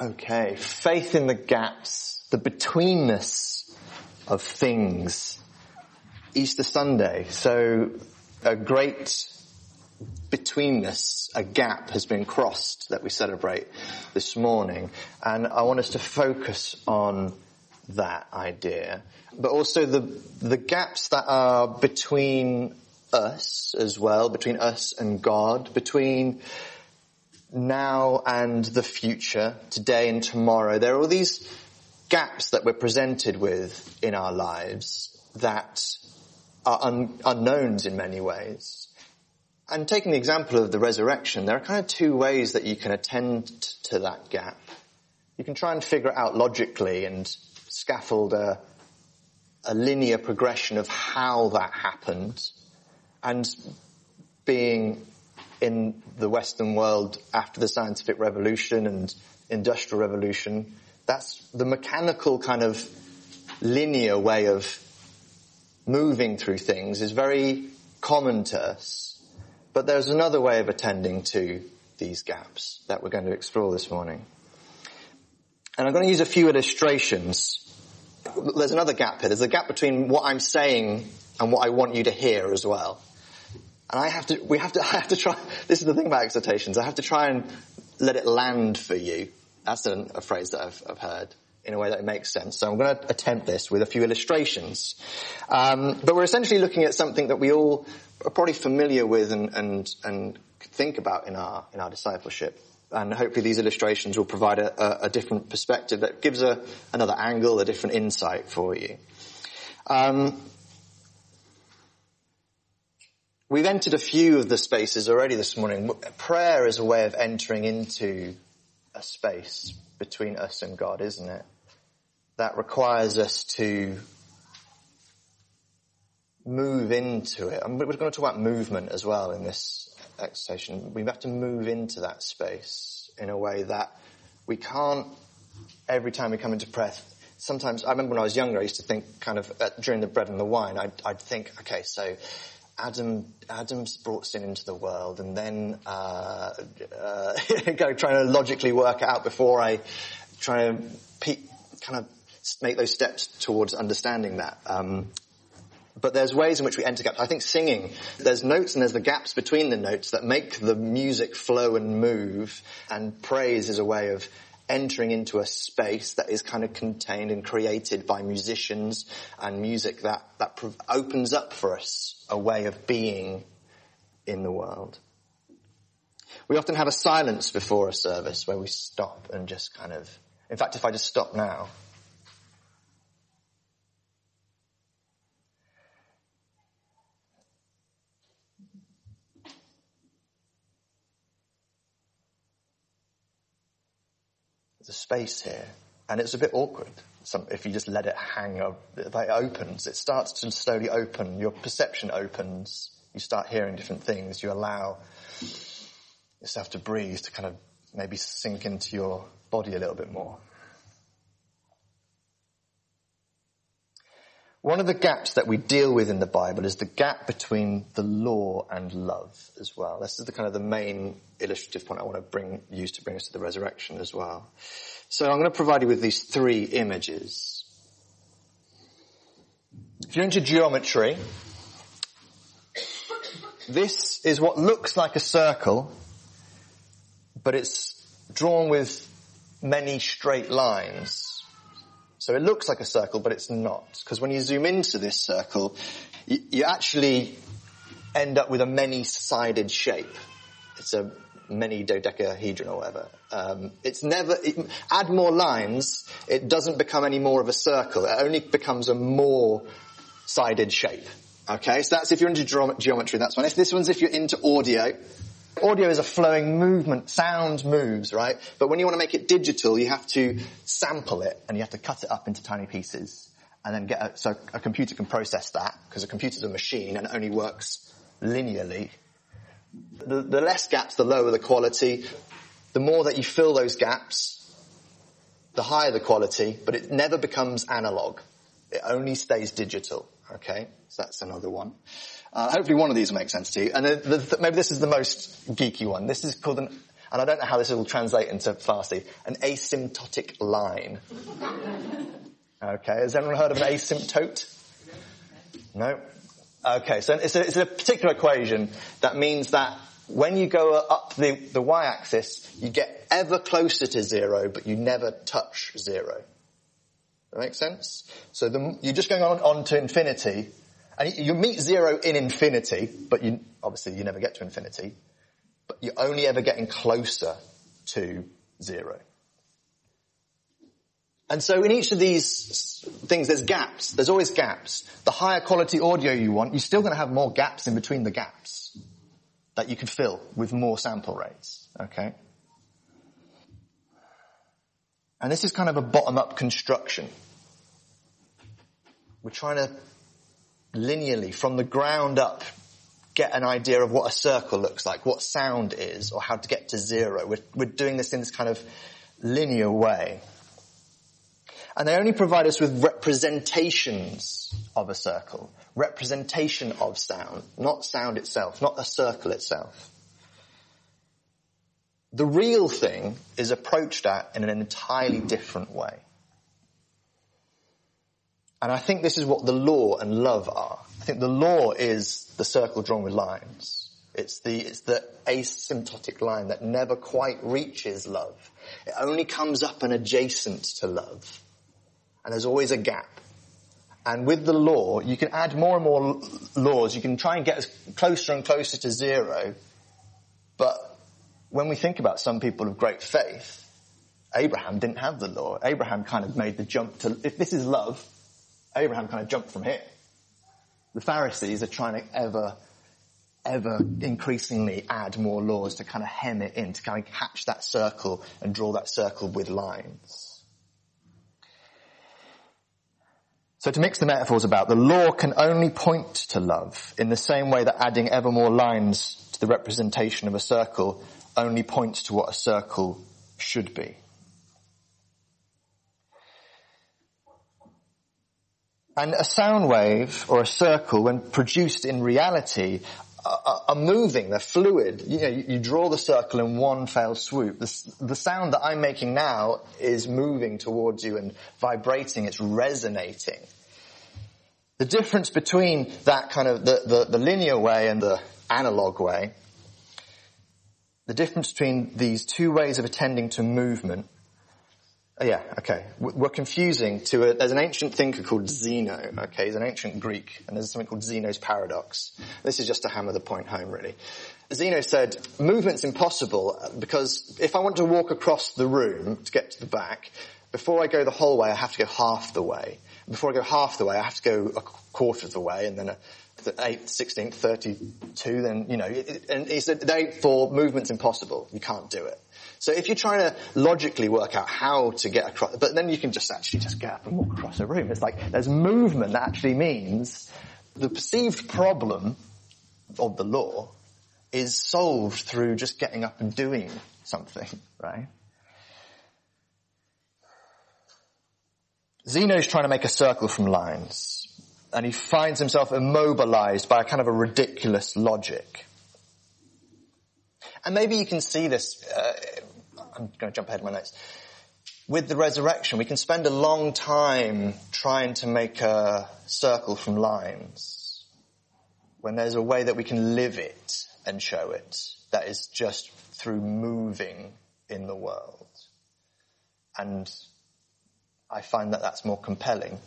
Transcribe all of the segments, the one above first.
Okay, faith in the gaps, the betweenness of things. Easter Sunday, so a great betweenness, a gap has been crossed that we celebrate this morning. And I want us to focus on that idea, but also the, the gaps that are between us as well, between us and God, between now and the future, today and tomorrow. There are all these gaps that we're presented with in our lives that are un- unknowns in many ways. And taking the example of the resurrection, there are kind of two ways that you can attend to that gap. You can try and figure it out logically and scaffold a, a linear progression of how that happened. And being in the Western world after the scientific revolution and industrial revolution, that's the mechanical kind of linear way of moving through things is very common to us. But there's another way of attending to these gaps that we're going to explore this morning. And I'm going to use a few illustrations. There's another gap here. There's a gap between what I'm saying and what I want you to hear as well. And I have to, we have to, I have to try, this is the thing about exhortations, I have to try and let it land for you. That's a, phrase that I've, I've, heard in a way that makes sense. So I'm going to attempt this with a few illustrations. Um, but we're essentially looking at something that we all are probably familiar with and, and, and think about in our, in our discipleship. And hopefully these illustrations will provide a, a, a different perspective that gives a, another angle, a different insight for you. Um, We've entered a few of the spaces already this morning. Prayer is a way of entering into a space between us and God, isn't it? That requires us to move into it. And we're going to talk about movement as well in this exercise. We have to move into that space in a way that we can't every time we come into prayer. Sometimes, I remember when I was younger, I used to think kind of uh, during the bread and the wine, I'd, I'd think, okay, so Adam, Adam's brought sin into the world, and then uh, uh, trying to logically work it out before I try to pe- kind of make those steps towards understanding that. Um, but there's ways in which we enter gaps. I think singing, there's notes and there's the gaps between the notes that make the music flow and move, and praise is a way of entering into a space that is kind of contained and created by musicians and music that, that opens up for us a way of being in the world. We often have a silence before a service where we stop and just kind of, in fact, if I just stop now, space here. And it's a bit awkward Some, if you just let it hang, up, it opens. It starts to slowly open. Your perception opens. You start hearing different things. You allow yourself to breathe, to kind of maybe sink into your body a little bit more. One of the gaps that we deal with in the Bible is the gap between the law and love as well. This is the kind of the main illustrative point I want to bring, use to bring us to the resurrection as well. So I'm going to provide you with these three images. If you're into geometry, this is what looks like a circle, but it's drawn with many straight lines. So it looks like a circle, but it's not. Because when you zoom into this circle, you, you actually end up with a many-sided shape. It's a many dodecahedron or whatever. Um, it's never, it, add more lines, it doesn't become any more of a circle. It only becomes a more sided shape. Okay, so that's if you're into geometry, that's one. If this one's if you're into audio, Audio is a flowing movement. Sound moves, right? But when you want to make it digital, you have to sample it and you have to cut it up into tiny pieces and then get a, so a computer can process that because a computer's a machine and it only works linearly. The, the less gaps, the lower the quality. The more that you fill those gaps, the higher the quality, but it never becomes analog. It only stays digital. Okay? So that's another one. Uh, hopefully one of these will make sense to you. And the, the, maybe this is the most geeky one. This is called an, and I don't know how this will translate into Farsi, an asymptotic line. Okay, has anyone heard of an asymptote? No? Okay, so it's a, it's a particular equation that means that when you go up the, the y-axis, you get ever closer to zero, but you never touch zero. That makes sense? So the, you're just going on, on to infinity, and you meet zero in infinity, but you, obviously you never get to infinity, but you're only ever getting closer to zero. And so in each of these things, there's gaps. There's always gaps. The higher quality audio you want, you're still going to have more gaps in between the gaps that you could fill with more sample rates. Okay? And this is kind of a bottom-up construction. We're trying to linearly, from the ground up, get an idea of what a circle looks like, what sound is, or how to get to zero. We're, we're doing this in this kind of linear way. And they only provide us with representations of a circle. Representation of sound, not sound itself, not the circle itself. The real thing is approached at in an entirely different way. And I think this is what the law and love are. I think the law is the circle drawn with lines. It's the, it's the asymptotic line that never quite reaches love. It only comes up and adjacent to love and there's always a gap. And with the law, you can add more and more laws. You can try and get as closer and closer to zero. But when we think about some people of great faith, Abraham didn't have the law. Abraham kind of made the jump to, if this is love, Abraham kind of jumped from here. The Pharisees are trying to ever, ever increasingly add more laws to kind of hem it in, to kind of catch that circle and draw that circle with lines. So to mix the metaphors about, the law can only point to love in the same way that adding ever more lines to the representation of a circle only points to what a circle should be. And a sound wave or a circle, when produced in reality, are, moving, they're fluid. You know, you, draw the circle in one fell swoop. The, the sound that I'm making now is moving towards you and vibrating, it's resonating. The difference between that kind of, the, the, the linear way and the analog way, the difference between these two ways of attending to movement Oh, yeah, okay. We're confusing to a, there's an ancient thinker called Zeno, okay, he's an ancient Greek, and there's something called Zeno's paradox. This is just to hammer the point home, really. Zeno said, movement's impossible uh, because if I want to walk across the room to get to the back, before I go the whole way, I have to go half the way. Before I go half the way, I have to go a quarter of the way, and then a, the eighth, sixteenth, thirty-two, then, you know, and he said, for movement's impossible. You can't do it. So if you're trying to logically work out how to get across, but then you can just actually just get up and walk across a room. It's like there's movement that actually means the perceived problem of the law is solved through just getting up and doing something, right? Zeno's trying to make a circle from lines, and he finds himself immobilized by a kind of a ridiculous logic. And maybe you can see this uh, I'm going to jump ahead of my notes. With the resurrection, we can spend a long time trying to make a circle from lines when there's a way that we can live it and show it that is just through moving in the world. And I find that that's more compelling.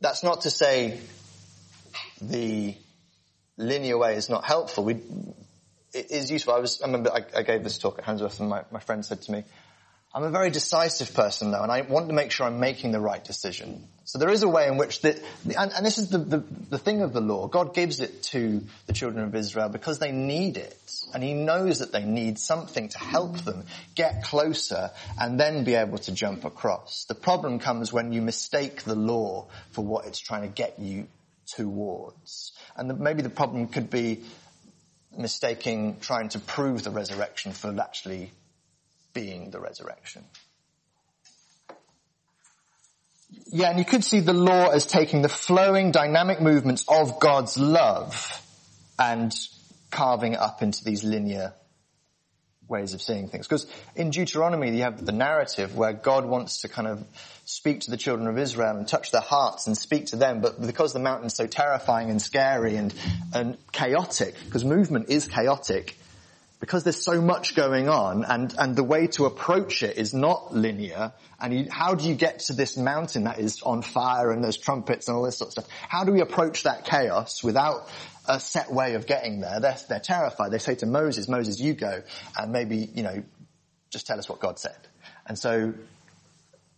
That's not to say the linear way is not helpful. We, is useful. I was, I remember I, I gave this talk at Handsworth and my, my friend said to me, I'm a very decisive person though, and I want to make sure I'm making the right decision. So there is a way in which the, and, and this is the, the, the thing of the law. God gives it to the children of Israel because they need it. And He knows that they need something to help them get closer and then be able to jump across. The problem comes when you mistake the law for what it's trying to get you towards. And the, maybe the problem could be mistaking trying to prove the resurrection for actually being the resurrection. Yeah, and you could see the law as taking the flowing dynamic movements of God's love and carving it up into these linear ways of seeing things. Because in Deuteronomy, you have the narrative where God wants to kind of speak to the children of Israel and touch their hearts and speak to them, but because the mountain's so terrifying and scary and, and chaotic, because movement is chaotic, because there's so much going on and, and the way to approach it is not linear and you, how do you get to this mountain that is on fire and there's trumpets and all this sort of stuff? How do we approach that chaos without a set way of getting there? They're, they're terrified. They say to Moses, Moses, you go and maybe, you know, just tell us what God said. And so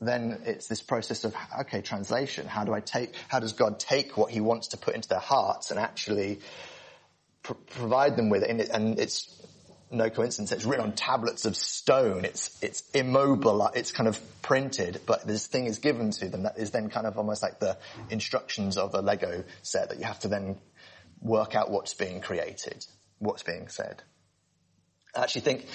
then it's this process of, okay, translation. How do I take, how does God take what he wants to put into their hearts and actually pr- provide them with it? And, it? and it's no coincidence. It's written on tablets of stone. It's, it's immobile. It's kind of printed, but this thing is given to them that is then kind of almost like the instructions of a Lego set that you have to then work out what's being created, what's being said. I actually think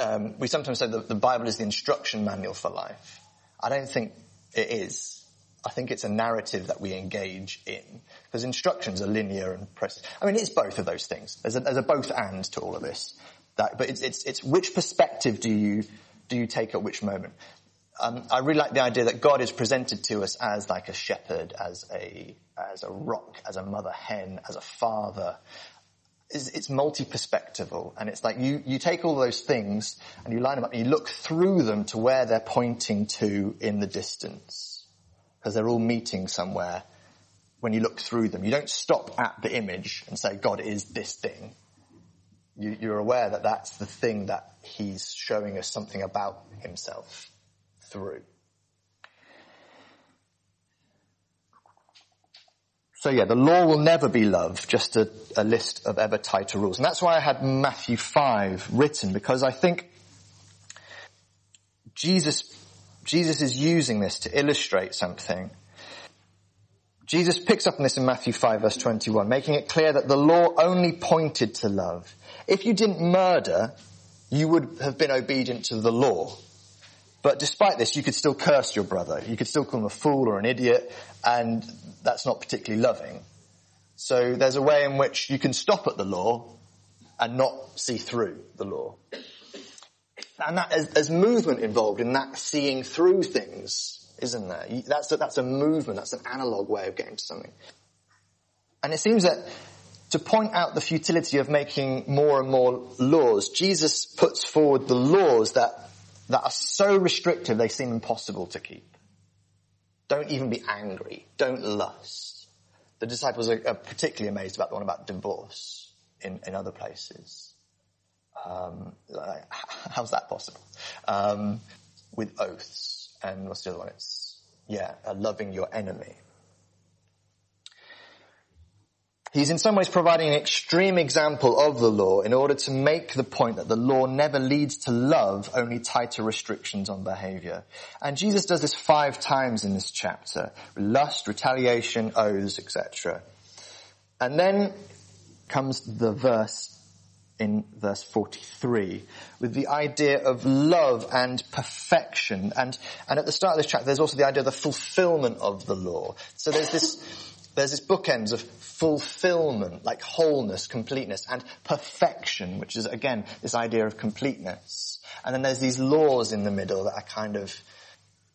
um, we sometimes say that the Bible is the instruction manual for life. I don't think it is. I think it's a narrative that we engage in because instructions are linear and precise. I mean, it's both of those things. There's a, there's a both and to all of this. That, but it's, it's, it's which perspective do you do you take at which moment? Um, I really like the idea that God is presented to us as like a shepherd, as a as a rock, as a mother hen, as a father. It's, it's multi-perspectival, and it's like you you take all those things and you line them up and you look through them to where they're pointing to in the distance, because they're all meeting somewhere. When you look through them, you don't stop at the image and say God is this thing. You, you're aware that that's the thing that He's showing us something about Himself through. So yeah, the law will never be love, just a, a, list of ever tighter rules. And that's why I had Matthew 5 written, because I think Jesus, Jesus is using this to illustrate something. Jesus picks up on this in Matthew 5 verse 21, making it clear that the law only pointed to love. If you didn't murder, you would have been obedient to the law. But despite this, you could still curse your brother. You could still call him a fool or an idiot, and that's not particularly loving. So there's a way in which you can stop at the law and not see through the law. And that, there's, movement involved in that seeing through things, isn't there? That's a, that's a movement, that's an analog way of getting to something. And it seems that to point out the futility of making more and more laws, Jesus puts forward the laws that that are so restrictive they seem impossible to keep. Don't even be angry. Don't lust. The disciples are, particularly amazed about the one about divorce in, in other places. Um, how's that possible? Um, with oaths. And what's the other one? It's, yeah, loving your enemy. He's in some ways providing an extreme example of the law in order to make the point that the law never leads to love, only tighter restrictions on behavior. And Jesus does this five times in this chapter. Lust, retaliation, oaths, etc. And then comes the verse in verse 43 with the idea of love and perfection. And, and at the start of this chapter, there's also the idea of the fulfillment of the law. So there's this, there's this bookends of fulfillment, like wholeness, completeness, and perfection, which is again this idea of completeness. And then there's these laws in the middle that are kind of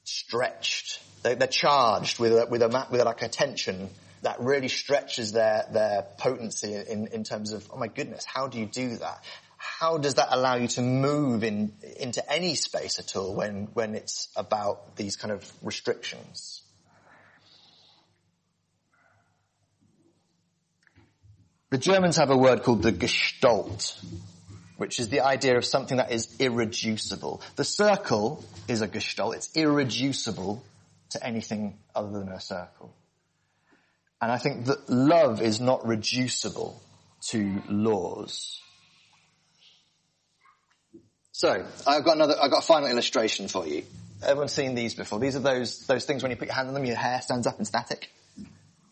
stretched. They're, they're charged with a, with a with like a tension that really stretches their their potency in in terms of oh my goodness, how do you do that? How does that allow you to move in into any space at all when when it's about these kind of restrictions? The Germans have a word called the Gestalt, which is the idea of something that is irreducible. The circle is a Gestalt. It's irreducible to anything other than a circle. And I think that love is not reducible to laws. So, I've got another, I've got a final illustration for you. Everyone's seen these before. These are those, those things when you put your hand on them, your hair stands up in static.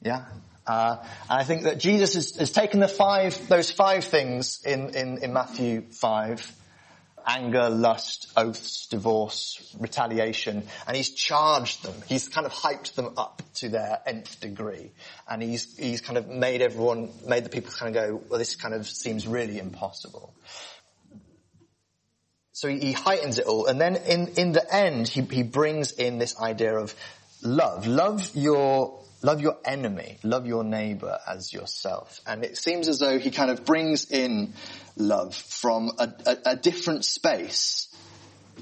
Yeah? Uh, and I think that Jesus has, has, taken the five, those five things in, in, in Matthew 5, anger, lust, oaths, divorce, retaliation, and he's charged them. He's kind of hyped them up to their nth degree. And he's, he's kind of made everyone, made the people kind of go, well, this kind of seems really impossible. So he, he heightens it all. And then in, in the end, he, he brings in this idea of love. Love your, love your enemy. Love your neighbor as yourself. And it seems as though he kind of brings in love from a, a, a different space.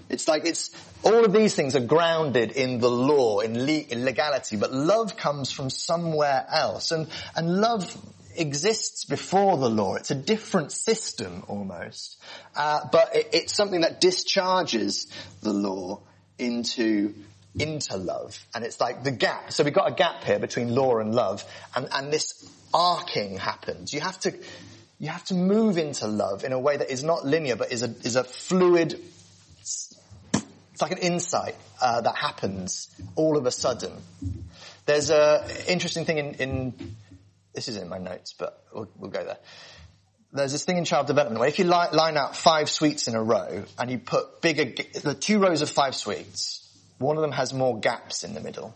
It's like it's, all of these things are grounded in the law, in, le- in legality, but love comes from somewhere else. And, and love exists before the law. It's a different system almost. Uh, but it, it's something that discharges the law into into love. And it's like the gap. So we've got a gap here between law and love and, and this arcing happens. You have to you have to move into love in a way that is not linear but is a is a fluid it's like an insight uh, that happens all of a sudden. There's a interesting thing in, in this is in my notes, but we'll, we'll, go there. There's this thing in child development where if you li- line out five sweets in a row and you put bigger, the two rows of five sweets, one of them has more gaps in the middle.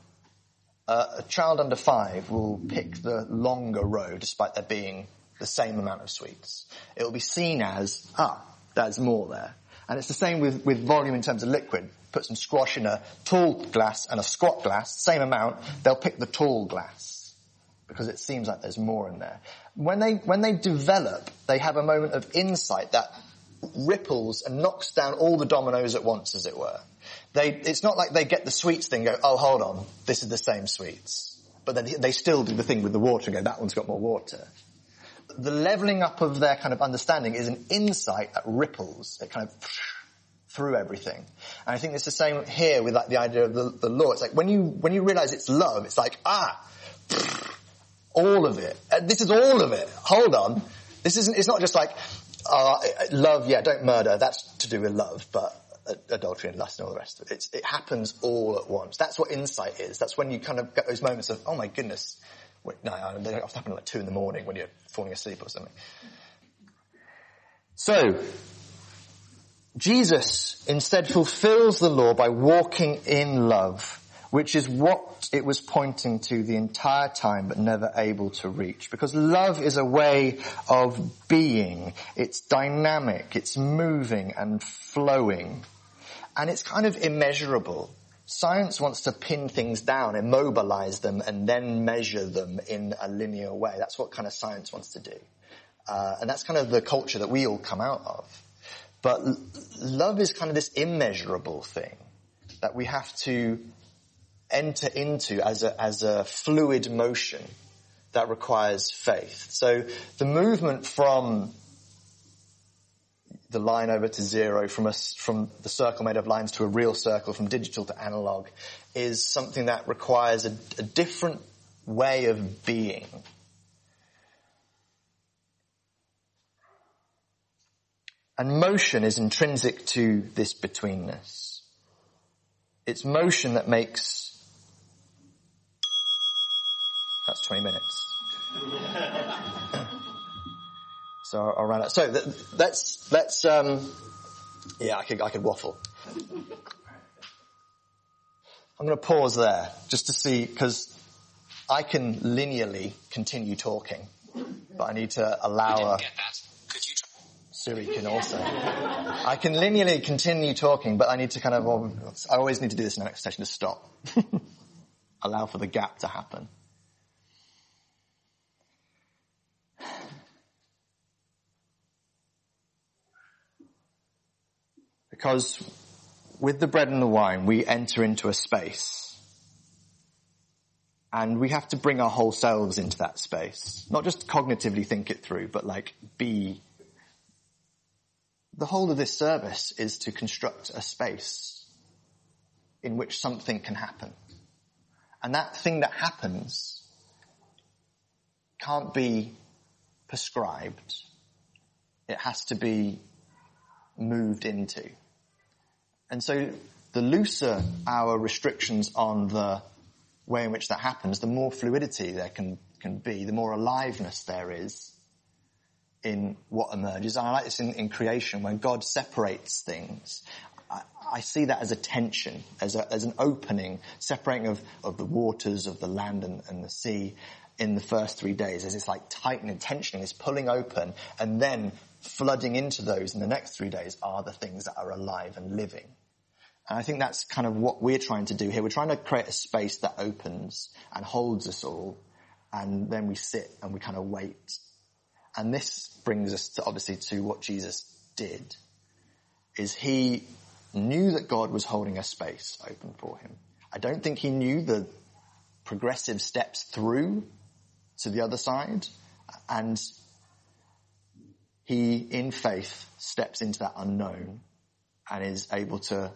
Uh, a child under five will pick the longer row despite there being the same amount of sweets. It will be seen as, ah, there's more there. And it's the same with, with volume in terms of liquid. Put some squash in a tall glass and a squat glass, same amount, they'll pick the tall glass. Because it seems like there's more in there. When they, when they develop, they have a moment of insight that ripples and knocks down all the dominoes at once, as it were. They, it's not like they get the sweets thing go, oh hold on, this is the same sweets. But then they still do the thing with the water and go, that one's got more water the leveling up of their kind of understanding is an insight that ripples. It kind of through everything. And I think it's the same here with like the idea of the, the law. It's like when you, when you realize it's love, it's like, ah, all of it. Uh, this is all of it. Hold on. This isn't, it's not just like, uh, love, yeah, don't murder. That's to do with love, but adultery and lust and all the rest of it. It's, it happens all at once. That's what insight is. That's when you kind of get those moments of, oh my goodness, no, they don't happen at like two in the morning when you're falling asleep or something. So, Jesus instead fulfills the law by walking in love, which is what it was pointing to the entire time but never able to reach. Because love is a way of being. It's dynamic, it's moving and flowing. And it's kind of immeasurable. Science wants to pin things down, immobilize them, and then measure them in a linear way. That's what kind of science wants to do. Uh, and that's kind of the culture that we all come out of. But love is kind of this immeasurable thing that we have to enter into as a, as a fluid motion that requires faith. So the movement from the line over to zero from a, from the circle made of lines to a real circle, from digital to analog, is something that requires a, a different way of being. And motion is intrinsic to this betweenness. It's motion that makes, that's 20 minutes. So I'll run out. So let's let's um, yeah, I could I could waffle. I'm going to pause there just to see because I can linearly continue talking, but I need to allow a. Siri can also. I can linearly continue talking, but I need to kind of. I always need to do this in the next session to stop. allow for the gap to happen. Because with the bread and the wine, we enter into a space. And we have to bring our whole selves into that space. Not just cognitively think it through, but like be. The whole of this service is to construct a space in which something can happen. And that thing that happens can't be prescribed. It has to be moved into. And so the looser our restrictions on the way in which that happens, the more fluidity there can, can be, the more aliveness there is in what emerges. And I like this in, in creation when God separates things. I, see that as a tension, as, a, as an opening, separating of, of the waters, of the land and, and the sea in the first three days. As it's like tightening, tensioning, it's pulling open, and then flooding into those in the next three days are the things that are alive and living. And I think that's kind of what we're trying to do here. We're trying to create a space that opens and holds us all. And then we sit and we kind of wait. And this brings us to obviously to what Jesus did is he knew that God was holding a space open for him. I don't think he knew the progressive steps through to the other side. And he, in faith, steps into that unknown and is able to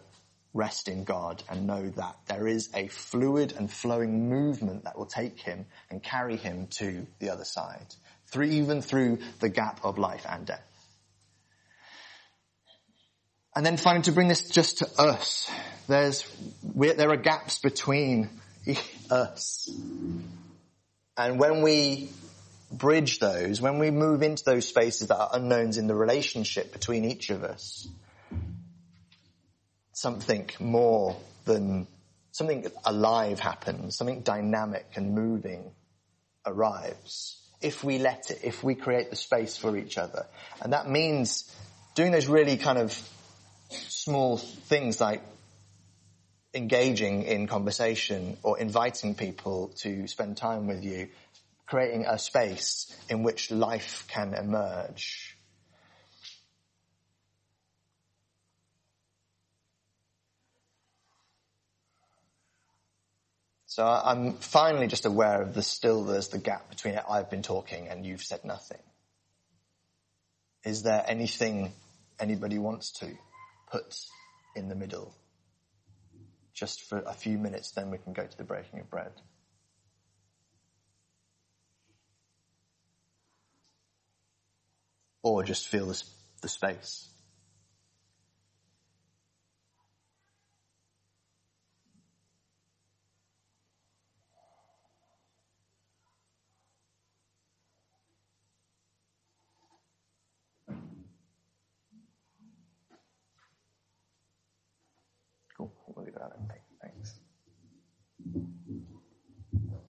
rest in God and know that there is a fluid and flowing movement that will take him and carry him to the other side, through, even through the gap of life and death. And then finally to bring this just to us, there's, there are gaps between us. And when we bridge those, when we move into those spaces that are unknowns in the relationship between each of us, something more than something alive happens, something dynamic and moving arrives. If we let it, if we create the space for each other. And that means doing those really kind of small things like engaging in conversation or inviting people to spend time with you, creating a space in which life can emerge. So I'm finally just aware of the still there's the gap between it I've been talking and you've said nothing. Is there anything anybody wants to put in the middle? just for a few minutes, then we can go to the breaking of bread. Or just feel the, the space.